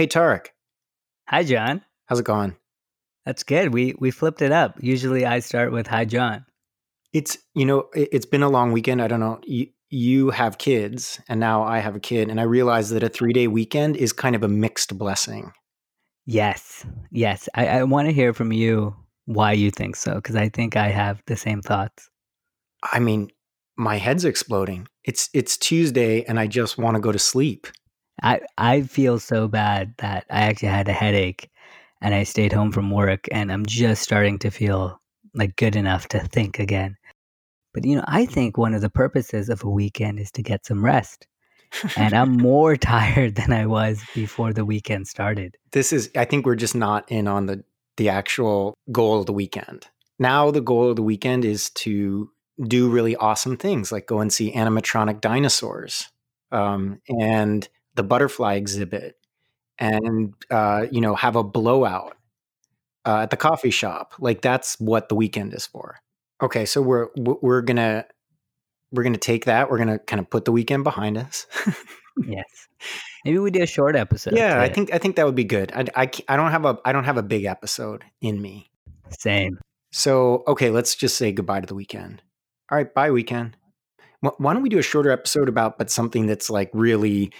Hey, Tarek. Hi, John. How's it going? That's good. We we flipped it up. Usually, I start with "Hi, John." It's you know it, has been a long weekend. I don't know. You, you have kids, and now I have a kid, and I realize that a three day weekend is kind of a mixed blessing. Yes, yes. I, I want to hear from you why you think so, because I think I have the same thoughts. I mean, my head's exploding. It's it's Tuesday, and I just want to go to sleep. I I feel so bad that I actually had a headache and I stayed home from work and I'm just starting to feel like good enough to think again. But you know, I think one of the purposes of a weekend is to get some rest. and I'm more tired than I was before the weekend started. This is I think we're just not in on the the actual goal of the weekend. Now the goal of the weekend is to do really awesome things like go and see animatronic dinosaurs um, and the butterfly exhibit and uh, you know have a blowout uh, at the coffee shop. Like that's what the weekend is for. Okay, so we're we're gonna we're gonna take that. We're gonna kind of put the weekend behind us. yes, maybe we do a short episode. Yeah, I think I think that would be good. I, I I don't have a I don't have a big episode in me. Same. So okay, let's just say goodbye to the weekend. All right, bye weekend. Why don't we do a shorter episode about but something that's like really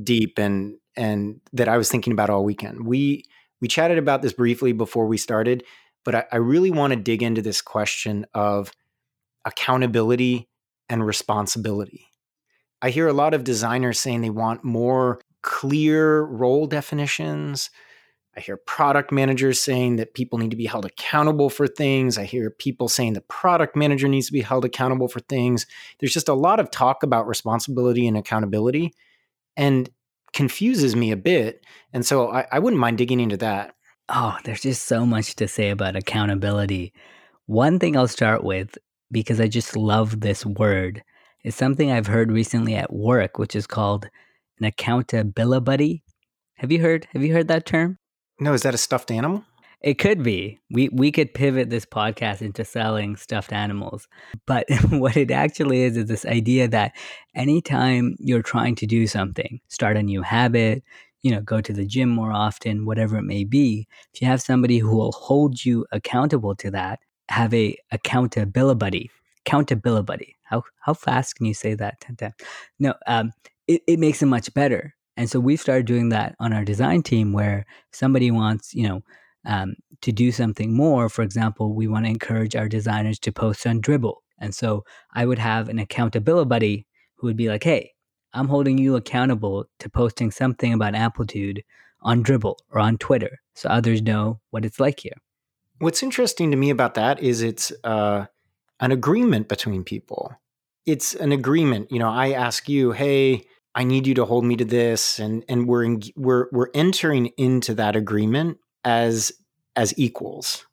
deep and and that I was thinking about all weekend. We we chatted about this briefly before we started, but I, I really want to dig into this question of accountability and responsibility. I hear a lot of designers saying they want more clear role definitions. I hear product managers saying that people need to be held accountable for things. I hear people saying the product manager needs to be held accountable for things. There's just a lot of talk about responsibility and accountability. And confuses me a bit. And so I, I wouldn't mind digging into that. Oh, there's just so much to say about accountability. One thing I'll start with, because I just love this word, is something I've heard recently at work, which is called an accountability. Buddy. Have you heard? Have you heard that term? No, is that a stuffed animal? It could be. We we could pivot this podcast into selling stuffed animals. But what it actually is is this idea that anytime you're trying to do something, start a new habit, you know, go to the gym more often, whatever it may be, if you have somebody who will hold you accountable to that, have a accountability, buddy. accountability. buddy. How how fast can you say that? No, um, it, it makes it much better. And so we've started doing that on our design team where somebody wants, you know, um, to do something more, for example, we want to encourage our designers to post on Dribbble. And so I would have an accountability buddy who would be like, hey, I'm holding you accountable to posting something about Amplitude on Dribbble or on Twitter so others know what it's like here. What's interesting to me about that is it's uh, an agreement between people. It's an agreement. You know, I ask you, hey, I need you to hold me to this, and and we're in, we're we're entering into that agreement as as equals.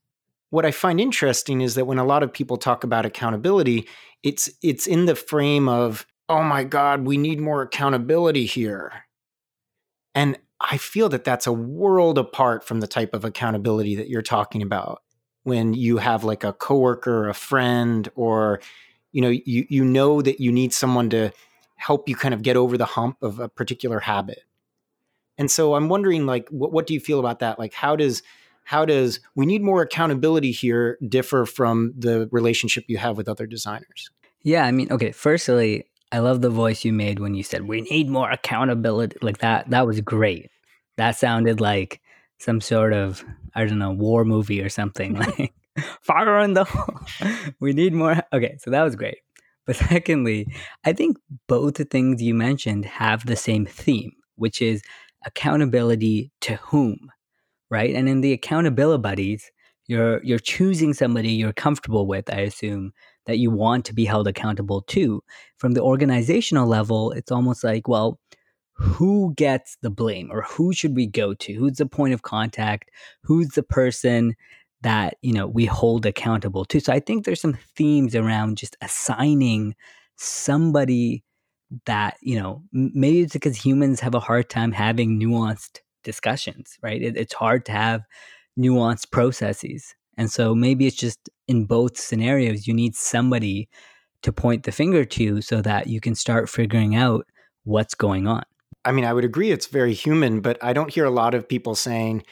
What I find interesting is that when a lot of people talk about accountability, it's it's in the frame of, "Oh my god, we need more accountability here." And I feel that that's a world apart from the type of accountability that you're talking about when you have like a coworker, a friend or you know, you you know that you need someone to help you kind of get over the hump of a particular habit. And so I'm wondering, like, what, what do you feel about that? Like, how does how does we need more accountability here differ from the relationship you have with other designers? Yeah, I mean, okay. Firstly, I love the voice you made when you said we need more accountability. Like that, that was great. That sounded like some sort of I don't know war movie or something. like fire in the hole. we need more. Okay, so that was great. But secondly, I think both the things you mentioned have the same theme, which is accountability to whom, right? And in the accountability buddies, you're you're choosing somebody you're comfortable with, I assume, that you want to be held accountable to. From the organizational level, it's almost like, well, who gets the blame or who should we go to? Who's the point of contact? Who's the person that, you know, we hold accountable to? So I think there's some themes around just assigning somebody that you know maybe it's because humans have a hard time having nuanced discussions right? It, it's hard to have nuanced processes. And so maybe it's just in both scenarios you need somebody to point the finger to so that you can start figuring out what's going on. I mean, I would agree it's very human, but I don't hear a lot of people saying,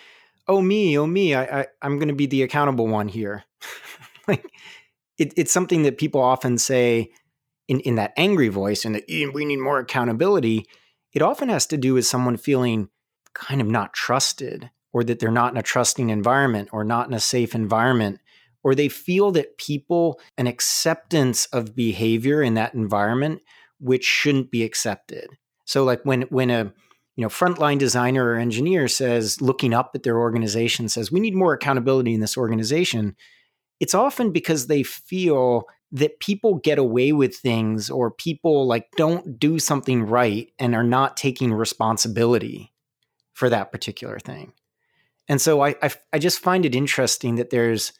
"Oh me, oh me, I, I am going to be the accountable one here." like, it, it's something that people often say in in that angry voice, and that eh, we need more accountability. It often has to do with someone feeling kind of not trusted, or that they're not in a trusting environment, or not in a safe environment, or they feel that people an acceptance of behavior in that environment which shouldn't be accepted. So like when when a you know frontline designer or engineer says looking up at their organization says we need more accountability in this organization, it's often because they feel that people get away with things or people like don't do something right and are not taking responsibility for that particular thing. And so I, I, I just find it interesting that there's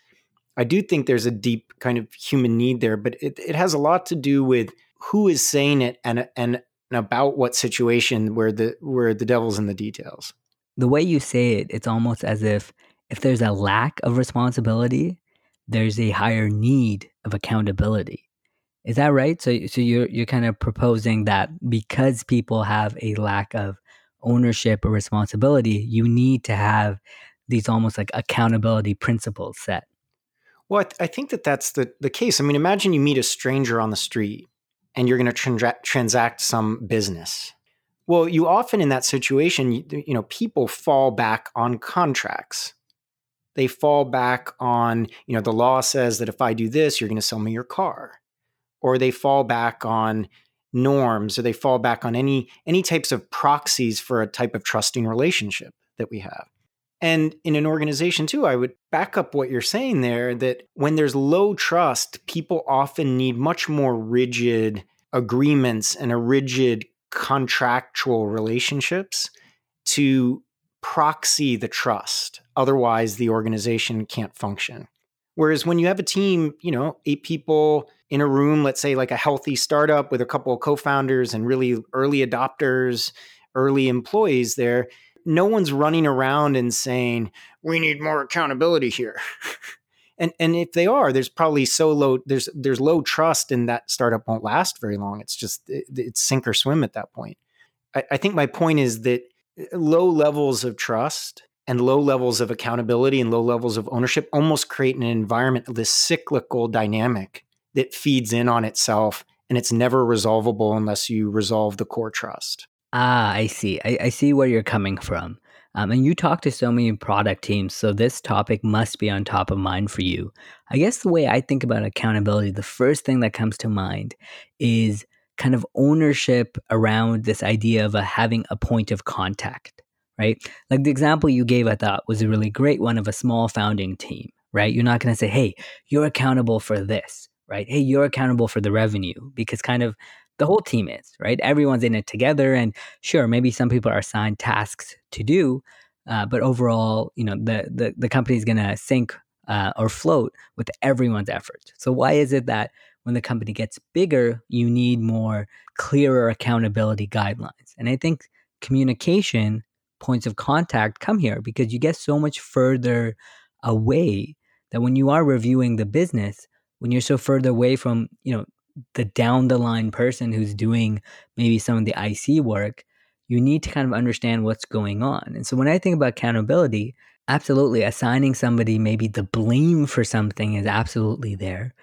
I do think there's a deep kind of human need there, but it, it has a lot to do with who is saying it and and about what situation where the where the devil's in the details. The way you say it, it's almost as if if there's a lack of responsibility, there's a higher need of accountability. Is that right? So so you're you're kind of proposing that because people have a lack of ownership or responsibility, you need to have these almost like accountability principles set. Well, I, th- I think that that's the, the case. I mean, imagine you meet a stranger on the street and you're going to tra- transact some business. Well, you often in that situation, you, you know, people fall back on contracts. They fall back on, you know, the law says that if I do this, you're going to sell me your car. Or they fall back on norms or they fall back on any any types of proxies for a type of trusting relationship that we have. And in an organization too, I would back up what you're saying there that when there's low trust, people often need much more rigid agreements and a rigid contractual relationships to proxy the trust. Otherwise, the organization can't function. Whereas when you have a team, you know, eight people in a room, let's say like a healthy startup with a couple of co founders and really early adopters, early employees there, no one's running around and saying we need more accountability here and and if they are there's probably so low there's there's low trust and that startup won't last very long it's just it, it's sink or swim at that point I, I think my point is that low levels of trust and low levels of accountability and low levels of ownership almost create an environment this cyclical dynamic that feeds in on itself and it's never resolvable unless you resolve the core trust Ah, I see. I, I see where you're coming from. Um, and you talk to so many product teams, so this topic must be on top of mind for you. I guess the way I think about accountability, the first thing that comes to mind is kind of ownership around this idea of a, having a point of contact, right? Like the example you gave, I thought was a really great one of a small founding team, right? You're not going to say, hey, you're accountable for this, right? Hey, you're accountable for the revenue, because kind of the whole team is, right? Everyone's in it together. And sure, maybe some people are assigned tasks to do, uh, but overall, you know, the, the, the company is going to sink uh, or float with everyone's effort. So why is it that when the company gets bigger, you need more clearer accountability guidelines? And I think communication points of contact come here because you get so much further away that when you are reviewing the business, when you're so further away from, you know, the down the line person who's doing maybe some of the IC work, you need to kind of understand what's going on. And so when I think about accountability, absolutely assigning somebody maybe the blame for something is absolutely there.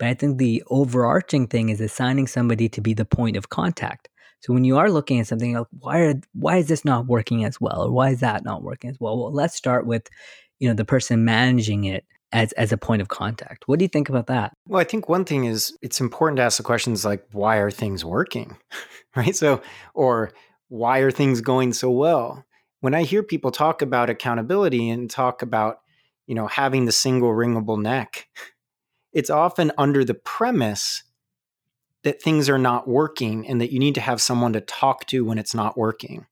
But I think the overarching thing is assigning somebody to be the point of contact. So when you are looking at something like why are, why is this not working as well or why is that not working as well? Well, let's start with you know the person managing it as as a point of contact. What do you think about that? Well, I think one thing is it's important to ask the questions like why are things working? right? So or why are things going so well? When I hear people talk about accountability and talk about, you know, having the single ringable neck, it's often under the premise that things are not working and that you need to have someone to talk to when it's not working.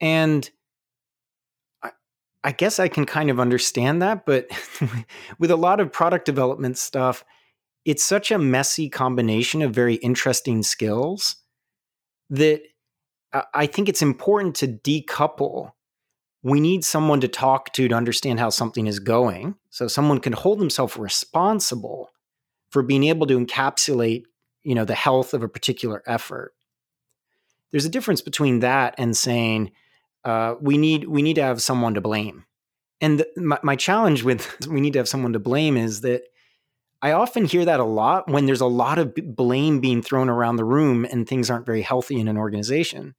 And I guess I can kind of understand that, but with a lot of product development stuff, it's such a messy combination of very interesting skills that I think it's important to decouple. We need someone to talk to to understand how something is going. So someone can hold themselves responsible for being able to encapsulate, you know, the health of a particular effort there's a difference between that and saying uh, we need we need to have someone to blame. And my, my challenge with we need to have someone to blame is that I often hear that a lot when there's a lot of blame being thrown around the room and things aren't very healthy in an organization.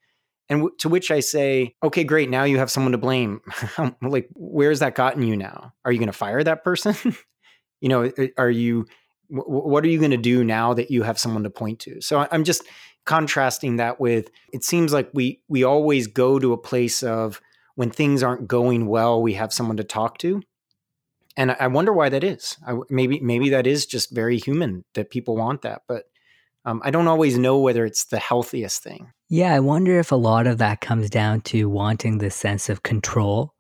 And w- to which I say, okay, great. Now you have someone to blame. like, where's that gotten you now? Are you going to fire that person? you know, are you, w- what are you going to do now that you have someone to point to? So I'm just contrasting that with, it seems like we, we always go to a place of when things aren't going well, we have someone to talk to. And I wonder why that is. I, maybe, maybe that is just very human that people want that, but um, I don't always know whether it's the healthiest thing. Yeah, I wonder if a lot of that comes down to wanting this sense of control,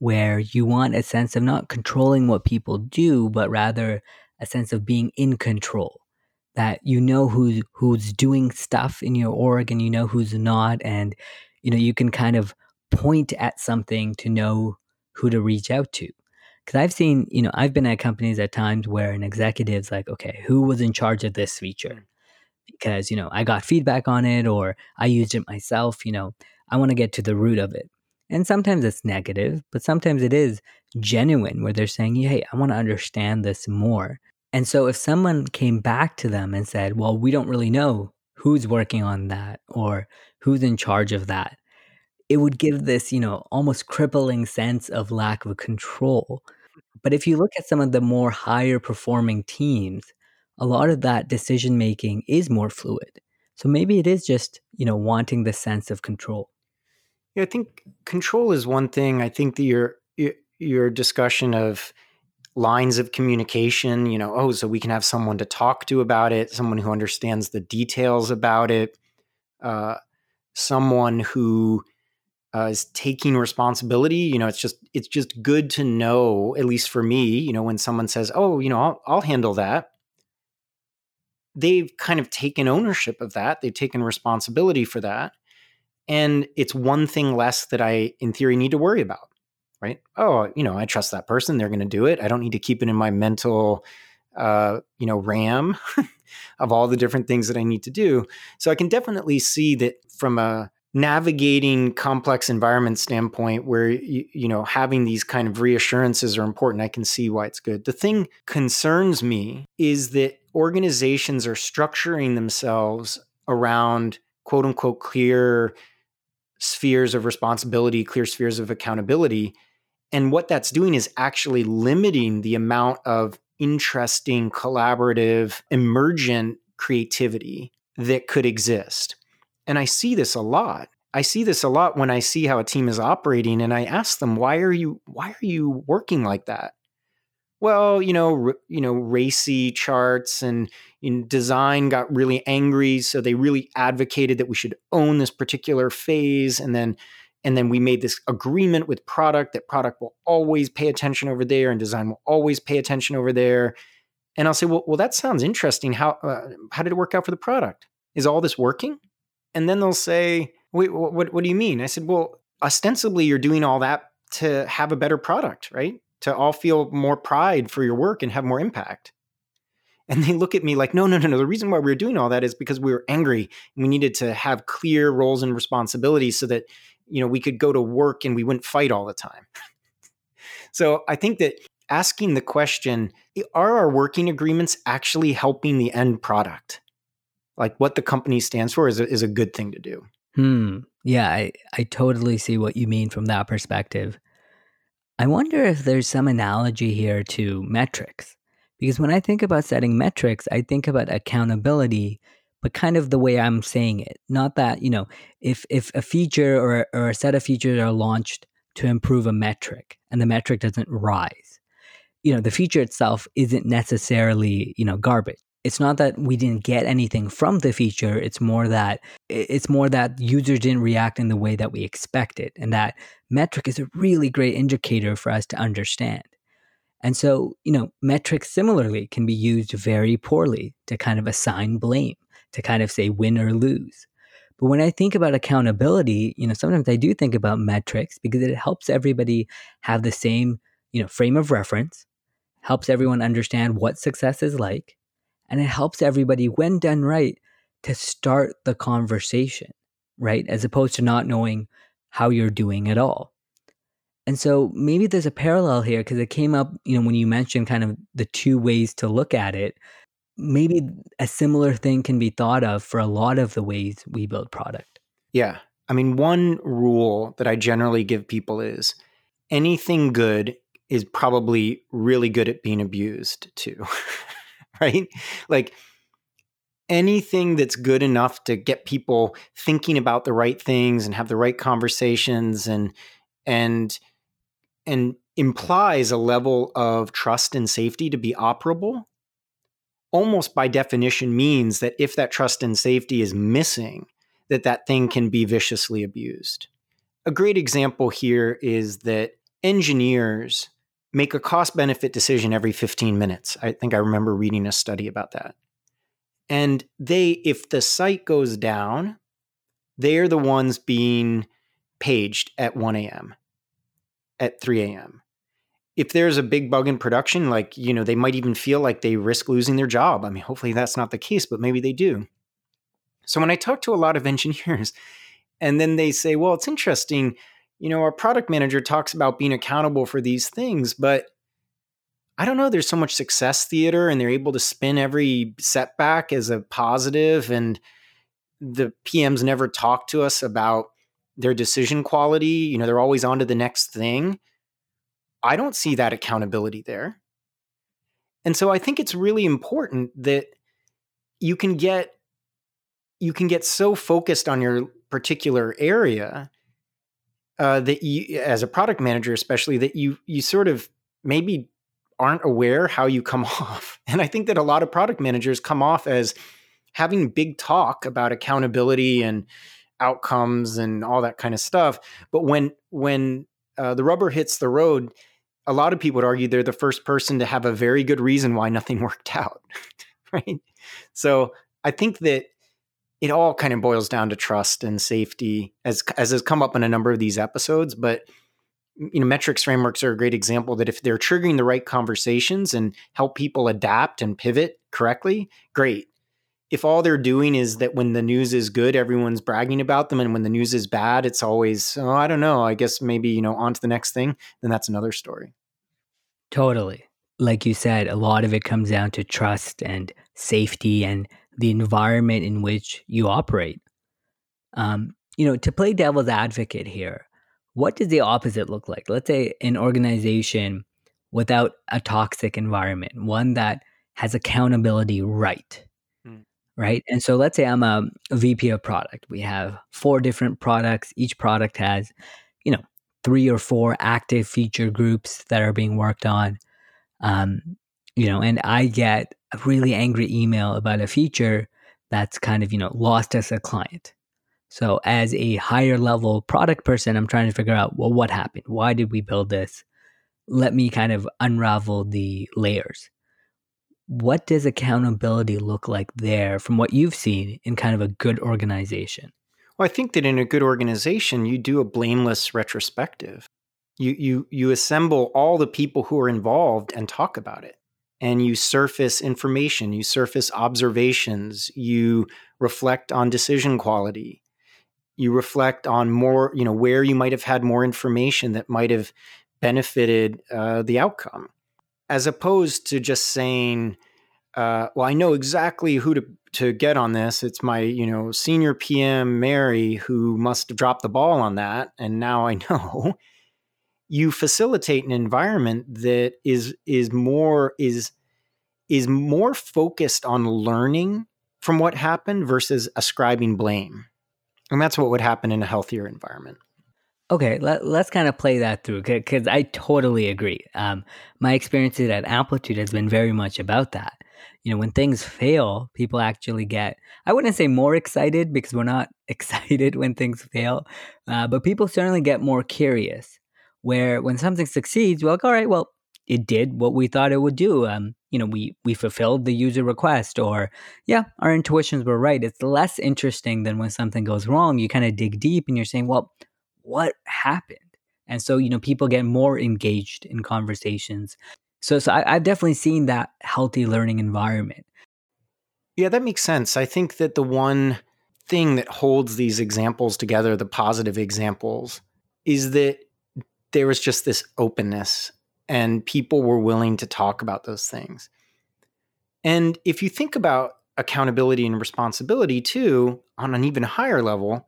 where you want a sense of not controlling what people do, but rather a sense of being in control. That you know who's who's doing stuff in your org and you know who's not, and you know you can kind of point at something to know who to reach out to. Because I've seen, you know, I've been at companies at times where an executive's like, okay, who was in charge of this feature? Hmm. Because, you know, I got feedback on it or I used it myself, you know, I want to get to the root of it. And sometimes it's negative, but sometimes it is genuine where they're saying, hey, I want to understand this more. And so if someone came back to them and said, well, we don't really know who's working on that or who's in charge of that, it would give this, you know, almost crippling sense of lack of control. But if you look at some of the more higher performing teams, a lot of that decision making is more fluid. So maybe it is just, you know, wanting the sense of control. Yeah, I think control is one thing. I think that your your discussion of lines of communication, you know, oh, so we can have someone to talk to about it, someone who understands the details about it, uh, someone who uh, is taking responsibility. You know, it's just it's just good to know, at least for me, you know, when someone says, "Oh, you know, I'll, I'll handle that," they've kind of taken ownership of that. They've taken responsibility for that. And it's one thing less that I, in theory, need to worry about, right? Oh, you know, I trust that person. They're going to do it. I don't need to keep it in my mental, uh, you know, RAM of all the different things that I need to do. So I can definitely see that from a navigating complex environment standpoint where you, you know having these kind of reassurances are important i can see why it's good the thing concerns me is that organizations are structuring themselves around quote unquote clear spheres of responsibility, clear spheres of accountability. And what that's doing is actually limiting the amount of interesting, collaborative, emergent creativity that could exist. And I see this a lot. I see this a lot when I see how a team is operating and I ask them, why are you why are you working like that? Well, you know, r- you know, RACI charts and in design got really angry, so they really advocated that we should own this particular phase, and then and then we made this agreement with product that product will always pay attention over there, and design will always pay attention over there. And I'll say, well, well, that sounds interesting. How uh, how did it work out for the product? Is all this working? And then they'll say, wait, what, what do you mean? I said, well, ostensibly you're doing all that to have a better product, right? To all feel more pride for your work and have more impact. And they look at me like, no, no, no, no. The reason why we were doing all that is because we were angry and we needed to have clear roles and responsibilities so that, you know, we could go to work and we wouldn't fight all the time. so I think that asking the question, are our working agreements actually helping the end product? Like what the company stands for is a, is a good thing to do. Hmm. Yeah, I, I totally see what you mean from that perspective. I wonder if there's some analogy here to metrics. Because when I think about setting metrics, I think about accountability, but kind of the way I'm saying it. Not that, you know, if if a feature or, or a set of features are launched to improve a metric and the metric doesn't rise, you know, the feature itself isn't necessarily, you know, garbage it's not that we didn't get anything from the feature it's more that it's more that users didn't react in the way that we expected and that metric is a really great indicator for us to understand. And so you know metrics similarly can be used very poorly to kind of assign blame to kind of say win or lose. But when i think about accountability you know sometimes i do think about metrics because it helps everybody have the same you know frame of reference helps everyone understand what success is like and it helps everybody, when done right, to start the conversation. right? As opposed to not knowing how you're doing at all. And so maybe there's a parallel here because it came up, you know, when you mentioned kind of the two ways to look at it. Maybe a similar thing can be thought of for a lot of the ways we build product. Yeah. I mean, one rule that I generally give people is anything good is probably really good at being abused too. right? Like anything that's good enough to get people thinking about the right things and have the right conversations and and and implies a level of trust and safety to be operable almost by definition means that if that trust and safety is missing that that thing can be viciously abused a great example here is that engineers make a cost benefit decision every 15 minutes i think i remember reading a study about that and they, if the site goes down, they're the ones being paged at 1 a.m., at 3 a.m. If there's a big bug in production, like, you know, they might even feel like they risk losing their job. I mean, hopefully that's not the case, but maybe they do. So when I talk to a lot of engineers, and then they say, well, it's interesting, you know, our product manager talks about being accountable for these things, but I don't know, there's so much success theater and they're able to spin every setback as a positive and the PMs never talk to us about their decision quality, you know, they're always on to the next thing. I don't see that accountability there. And so I think it's really important that you can get you can get so focused on your particular area uh, that you as a product manager especially that you you sort of maybe aren't aware how you come off. And I think that a lot of product managers come off as having big talk about accountability and outcomes and all that kind of stuff. But when when uh, the rubber hits the road, a lot of people would argue they're the first person to have a very good reason why nothing worked out, right? So I think that it all kind of boils down to trust and safety, as as has come up in a number of these episodes. But you know metrics frameworks are a great example that if they're triggering the right conversations and help people adapt and pivot correctly great if all they're doing is that when the news is good everyone's bragging about them and when the news is bad it's always oh i don't know i guess maybe you know on to the next thing then that's another story totally like you said a lot of it comes down to trust and safety and the environment in which you operate um, you know to play devil's advocate here what does the opposite look like? Let's say an organization without a toxic environment, one that has accountability right. Mm. Right. And so let's say I'm a, a VP of product. We have four different products. Each product has, you know, three or four active feature groups that are being worked on. Um, you know, and I get a really angry email about a feature that's kind of, you know, lost as a client. So, as a higher level product person, I'm trying to figure out, well, what happened? Why did we build this? Let me kind of unravel the layers. What does accountability look like there from what you've seen in kind of a good organization? Well, I think that in a good organization, you do a blameless retrospective. You, you, you assemble all the people who are involved and talk about it. And you surface information, you surface observations, you reflect on decision quality, you reflect on more, you know, where you might have had more information that might have benefited uh, the outcome, as opposed to just saying, uh, "Well, I know exactly who to to get on this. It's my, you know, senior PM Mary who must have dropped the ball on that, and now I know." You facilitate an environment that is is more is is more focused on learning from what happened versus ascribing blame and that's what would happen in a healthier environment. Okay, let, us kind of play that through because I totally agree. Um, my experiences at Amplitude has been very much about that. You know, when things fail, people actually get, I wouldn't say more excited because we're not excited when things fail, uh, but people certainly get more curious. Where when something succeeds, we're like, all right, well, it did what we thought it would do. Um, you know, we we fulfilled the user request, or yeah, our intuitions were right. It's less interesting than when something goes wrong. You kind of dig deep and you're saying, well, what happened? And so you know, people get more engaged in conversations. So, so I, I've definitely seen that healthy learning environment. Yeah, that makes sense. I think that the one thing that holds these examples together, the positive examples, is that there was just this openness and people were willing to talk about those things. And if you think about accountability and responsibility too, on an even higher level,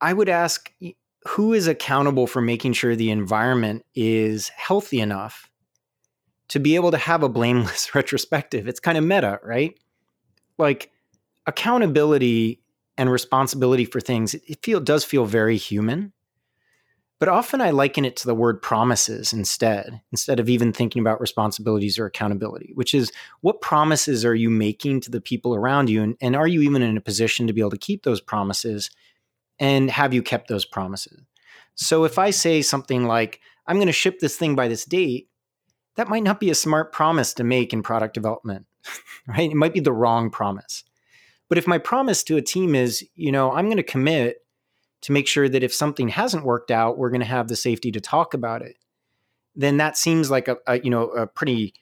I would ask who is accountable for making sure the environment is healthy enough to be able to have a blameless retrospective? It's kind of meta, right? Like accountability and responsibility for things, it feel does feel very human. But often I liken it to the word promises instead, instead of even thinking about responsibilities or accountability, which is what promises are you making to the people around you? And, and are you even in a position to be able to keep those promises? And have you kept those promises? So if I say something like, I'm going to ship this thing by this date, that might not be a smart promise to make in product development, right? It might be the wrong promise. But if my promise to a team is, you know, I'm going to commit to make sure that if something hasn't worked out, we're going to have the safety to talk about it. Then that seems like a, a you know a pretty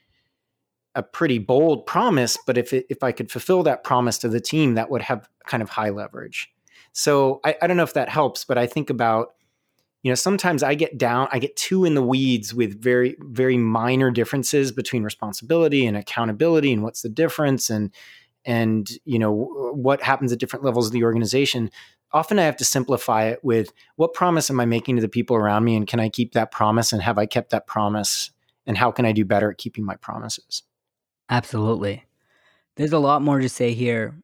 a pretty bold promise. But if it, if I could fulfill that promise to the team, that would have kind of high leverage. So I, I don't know if that helps, but I think about you know sometimes i get down i get too in the weeds with very very minor differences between responsibility and accountability and what's the difference and and you know what happens at different levels of the organization often I have to simplify it with what promise am I making to the people around me and can I keep that promise and have I kept that promise and how can I do better at keeping my promises? Absolutely. There's a lot more to say here.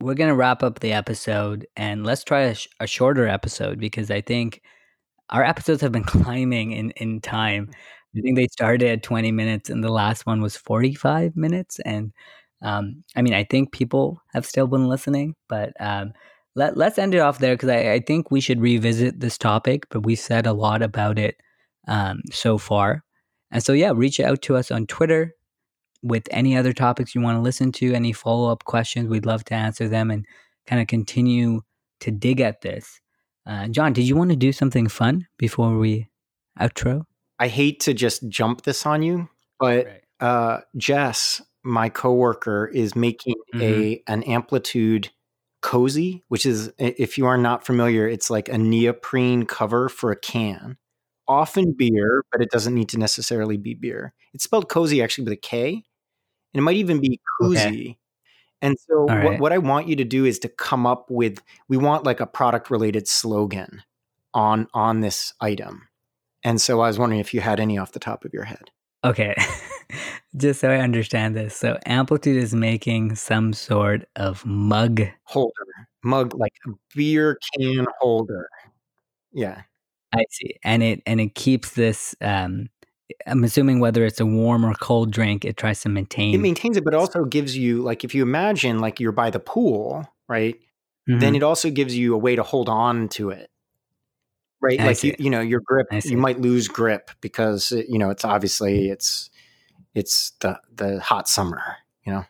We're going to wrap up the episode and let's try a, sh- a, shorter episode because I think our episodes have been climbing in, in time. I think they started at 20 minutes and the last one was 45 minutes. And um, I mean, I think people have still been listening, but um, let, let's end it off there because I, I, think we should revisit this topic, but we said a lot about it um, so far. And so, yeah, reach out to us on Twitter with any other topics you want to listen to, any follow up questions. We'd love to answer them and kind of continue to dig at this. Uh, John, did you want to do something fun before we outro? I hate to just jump this on you, but right. uh, Jess, my coworker, is making mm-hmm. a an Amplitude cozy, which is, if you are not familiar, it's like a neoprene cover for a can. Often beer, but it doesn't need to necessarily be beer. It's spelled cozy actually with a K, and it might even be koozie. Okay. And so, right. what, what I want you to do is to come up with, we want like a product related slogan on on this item. And so, I was wondering if you had any off the top of your head. Okay. Just so I understand this. So Amplitude is making some sort of mug holder. Mug like a beer can holder. Yeah. I see. And it and it keeps this um I'm assuming whether it's a warm or cold drink, it tries to maintain It maintains it, but also gives you like if you imagine like you're by the pool, right? Mm-hmm. Then it also gives you a way to hold on to it right? I like you, you know, your grip, you might lose grip because uh, you know it's obviously it's it's the the hot summer, you know.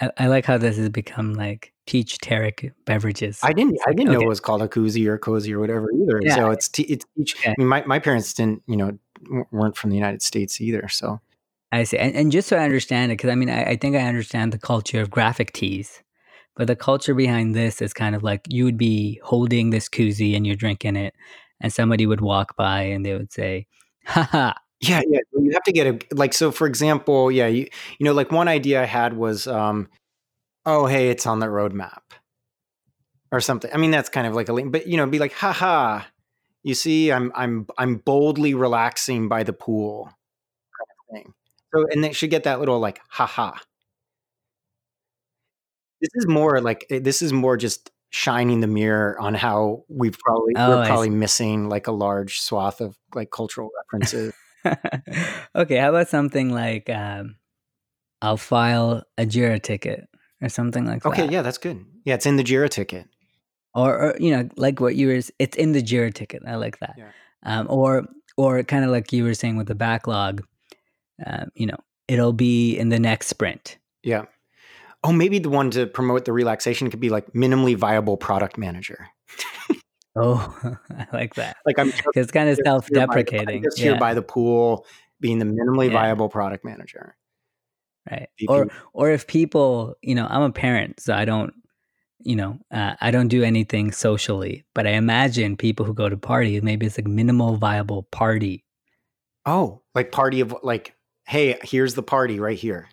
I, I like how this has become like peach Tarek beverages. I didn't I didn't okay. know it was called a koozie or cozy or whatever either. Yeah. So it's it's peach. Okay. I mean, my my parents didn't, you know, weren't from the United States either. So I see, and, and just so I understand it, because I mean, I, I think I understand the culture of graphic tees. But the culture behind this is kind of like you would be holding this koozie and you're drinking it, and somebody would walk by and they would say, "Ha Yeah, yeah. You have to get a like. So, for example, yeah, you you know, like one idea I had was, um, oh, hey, it's on the roadmap, or something. I mean, that's kind of like a, link, but you know, be like, "Ha ha." You see, I'm I'm I'm boldly relaxing by the pool, kind of thing. So, and they should get that little like, "Ha ha." This is more like eh, this is more just shining the mirror on how we've probably oh, we're probably missing like a large swath of like cultural references. okay, how about something like um, I'll file a Jira ticket or something like okay, that. Okay, yeah, that's good. Yeah, it's in the Jira ticket. Or, or you know, like what you were, it's in the Jira ticket. I like that. Yeah. Um, or, or kind of like you were saying with the backlog, um, you know, it'll be in the next sprint. Yeah. Oh, maybe the one to promote the relaxation could be like minimally viable product manager. oh, I like that. Like I'm it's kind of self-deprecating. Just yeah. here by the pool, being the minimally yeah. viable product manager. Right. Or or if people, you know, I'm a parent, so I don't you know, uh, I don't do anything socially, but I imagine people who go to parties, maybe it's like minimal viable party. Oh, like party of like, hey, here's the party right here.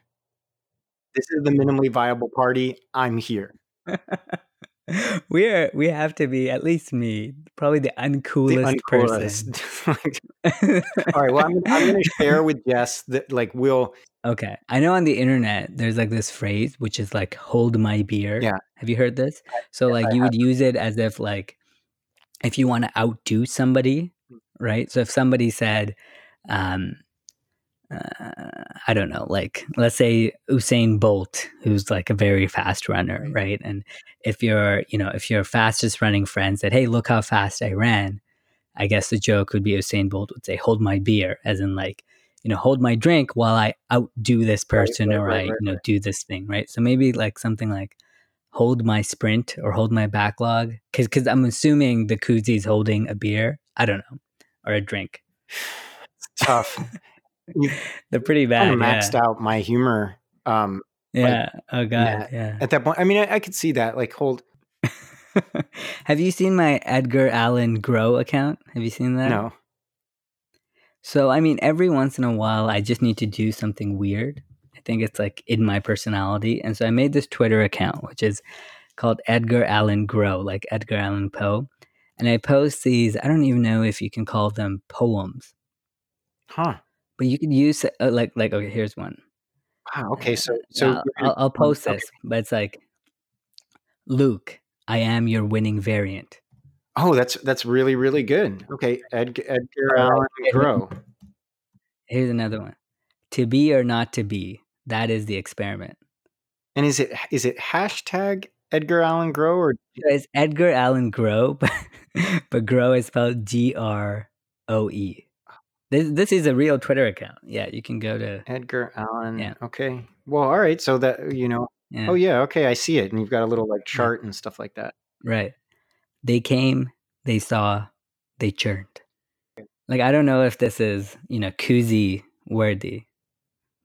This is the minimally viable party. I'm here. we are we have to be at least me probably the uncoolest, the uncoolest. person all right well i'm, I'm going to share with jess that like we'll okay i know on the internet there's like this phrase which is like hold my beer yeah have you heard this so like I you would use it as if like if you want to outdo somebody hmm. right so if somebody said um uh, I don't know, like let's say Usain Bolt, who's like a very fast runner, right? And if you're, you know, if your fastest running friend said, "Hey, look how fast I ran," I guess the joke would be Usain Bolt would say, "Hold my beer," as in like, you know, hold my drink while I outdo this person right, right, or right, I, you know, do this thing, right? So maybe like something like hold my sprint or hold my backlog, because because I'm assuming the koozie is holding a beer, I don't know, or a drink. tough. They're pretty bad. Kind of maxed yeah. out my humor. Um, yeah. Like, oh god. Yeah. At that point, I mean, I, I could see that. Like, hold. Have you seen my Edgar Allan Groe account? Have you seen that? No. So, I mean, every once in a while, I just need to do something weird. I think it's like in my personality. And so I made this Twitter account, which is called Edgar Allan Groe, like Edgar Allan Poe. And I post these, I don't even know if you can call them poems. Huh. But you could use uh, like like okay, here's one. Wow. Okay. So so I'll, I'll, I'll post this, but it's like Luke, I am your winning variant. Oh, that's that's really really good. Okay, Ed, Edgar Allan Groe. Here's another one. To be or not to be, that is the experiment. And is it is it hashtag Edgar Allan Groe or it's Edgar Allan Groe, but but Groe is spelled G R O E. This this is a real Twitter account. Yeah, you can go to Edgar Allan. Yeah. Okay. Well, all right. So that you know. Yeah. Oh yeah. Okay, I see it, and you've got a little like chart yeah. and stuff like that. Right. They came. They saw. They churned. Like I don't know if this is you know koozie worthy,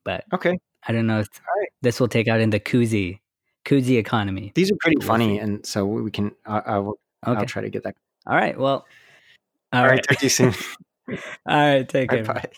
but okay. I don't know if right. this will take out in the koozie koozie economy. These are pretty funny, and so we can. I, I will. Okay. I'll try to get that. All right. Well. all, all right. right. Talk to you soon. All right. Take care. Bye.